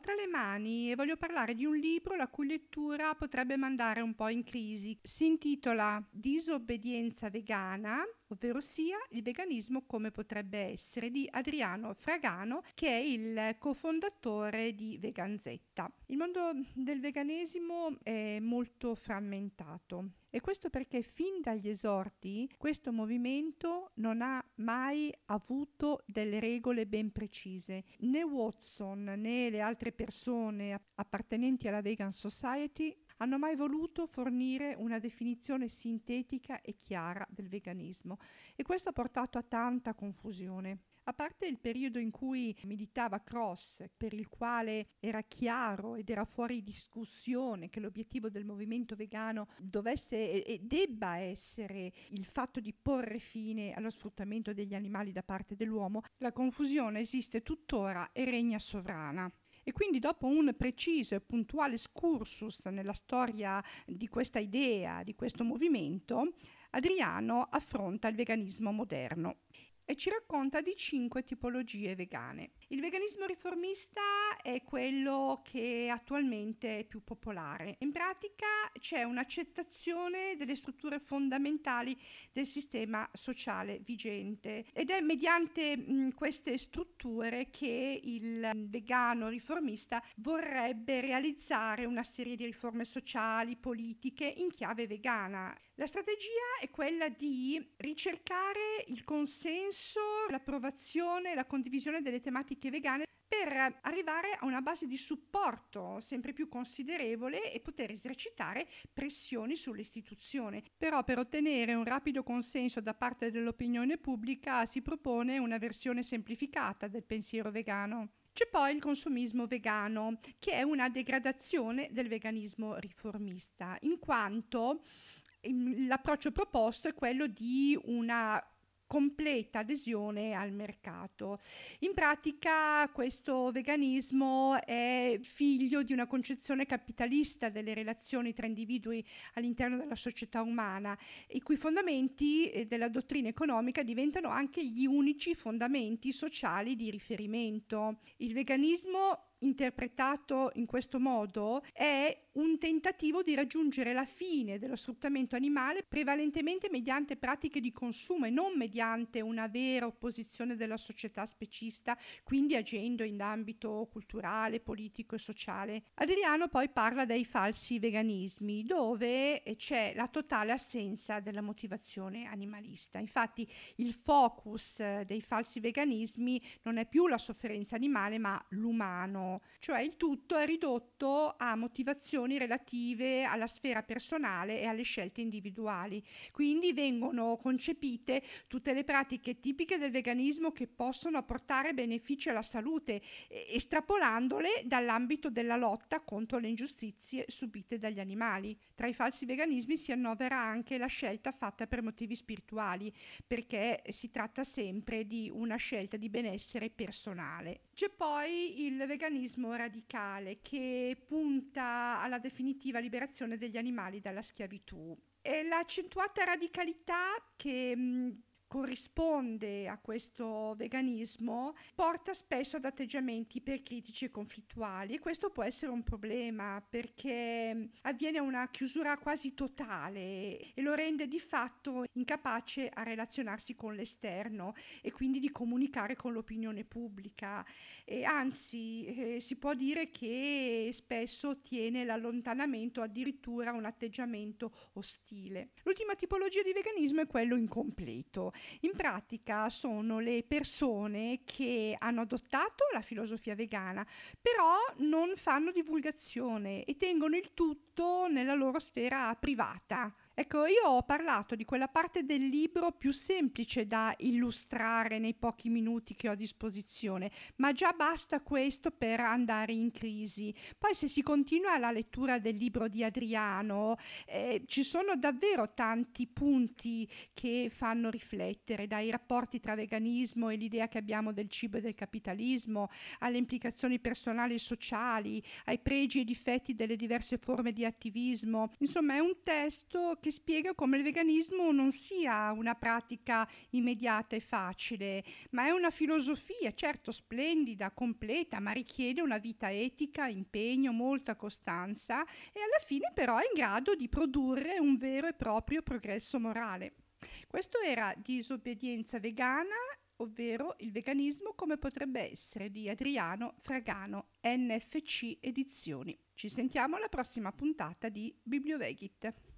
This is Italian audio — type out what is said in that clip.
tra le mani e voglio parlare di un libro la cui lettura potrebbe mandare un po' in crisi. Si intitola Disobbedienza vegana, ovvero sia il veganismo come potrebbe essere, di Adriano Fragano, che è il cofondatore di Veganzetta. Il mondo del veganesimo è molto frammentato. E questo perché fin dagli esordi questo movimento non ha mai avuto delle regole ben precise. Né Watson né le altre persone appartenenti alla Vegan Society hanno mai voluto fornire una definizione sintetica e chiara del veganismo e questo ha portato a tanta confusione. A parte il periodo in cui militava Cross, per il quale era chiaro ed era fuori discussione che l'obiettivo del movimento vegano dovesse e debba essere il fatto di porre fine allo sfruttamento degli animali da parte dell'uomo, la confusione esiste tuttora e regna sovrana. E quindi dopo un preciso e puntuale excursus nella storia di questa idea, di questo movimento, Adriano affronta il veganismo moderno e ci racconta di cinque tipologie vegane. Il veganismo riformista è quello che attualmente è più popolare. In pratica c'è un'accettazione delle strutture fondamentali del sistema sociale vigente ed è mediante mh, queste strutture che il vegano riformista vorrebbe realizzare una serie di riforme sociali, politiche in chiave vegana. La strategia è quella di ricercare il consenso, l'approvazione, la condivisione delle tematiche vegane per arrivare a una base di supporto sempre più considerevole e poter esercitare pressioni sull'istituzione. Però per ottenere un rapido consenso da parte dell'opinione pubblica si propone una versione semplificata del pensiero vegano. C'è poi il consumismo vegano, che è una degradazione del veganismo riformista, in quanto l'approccio proposto è quello di una completa adesione al mercato. In pratica questo veganismo è figlio di una concezione capitalista delle relazioni tra individui all'interno della società umana, i cui fondamenti della dottrina economica diventano anche gli unici fondamenti sociali di riferimento. Il veganismo interpretato in questo modo è un tentativo di raggiungere la fine dello sfruttamento animale prevalentemente mediante pratiche di consumo e non mediante una vera opposizione della società specista, quindi agendo in ambito culturale, politico e sociale. Adriano poi parla dei falsi veganismi, dove c'è la totale assenza della motivazione animalista. Infatti il focus dei falsi veganismi non è più la sofferenza animale, ma l'umano, cioè il tutto è ridotto a motivazioni questioni relative alla sfera personale e alle scelte individuali. Quindi vengono concepite tutte le pratiche tipiche del veganismo che possono apportare benefici alla salute, estrapolandole dall'ambito della lotta contro le ingiustizie subite dagli animali. Tra i falsi veganismi si annovera anche la scelta fatta per motivi spirituali, perché si tratta sempre di una scelta di benessere personale. C'è poi il veganismo radicale che punta alla definitiva liberazione degli animali dalla schiavitù. E l'accentuata radicalità che corrisponde a questo veganismo porta spesso ad atteggiamenti ipercritici e conflittuali. E questo può essere un problema perché avviene una chiusura quasi totale e lo rende di fatto incapace a relazionarsi con l'esterno e quindi di comunicare con l'opinione pubblica. E anzi eh, si può dire che spesso tiene l'allontanamento addirittura un atteggiamento ostile. L'ultima tipologia di veganismo è quello incompleto in pratica sono le persone che hanno adottato la filosofia vegana, però non fanno divulgazione e tengono il tutto nella loro sfera privata. Ecco, io ho parlato di quella parte del libro più semplice da illustrare nei pochi minuti che ho a disposizione, ma già basta questo per andare in crisi. Poi se si continua la lettura del libro di Adriano, eh, ci sono davvero tanti punti che fanno riflettere, dai rapporti tra veganismo e l'idea che abbiamo del cibo e del capitalismo, alle implicazioni personali e sociali, ai pregi e difetti delle diverse forme di attivismo. Insomma, è un testo che che spiega come il veganismo non sia una pratica immediata e facile, ma è una filosofia, certo splendida, completa, ma richiede una vita etica, impegno, molta costanza e alla fine però è in grado di produrre un vero e proprio progresso morale. Questo era Disobbedienza vegana ovvero il veganismo come potrebbe essere di Adriano Fragano, NFC Edizioni. Ci sentiamo alla prossima puntata di Bibliovegit.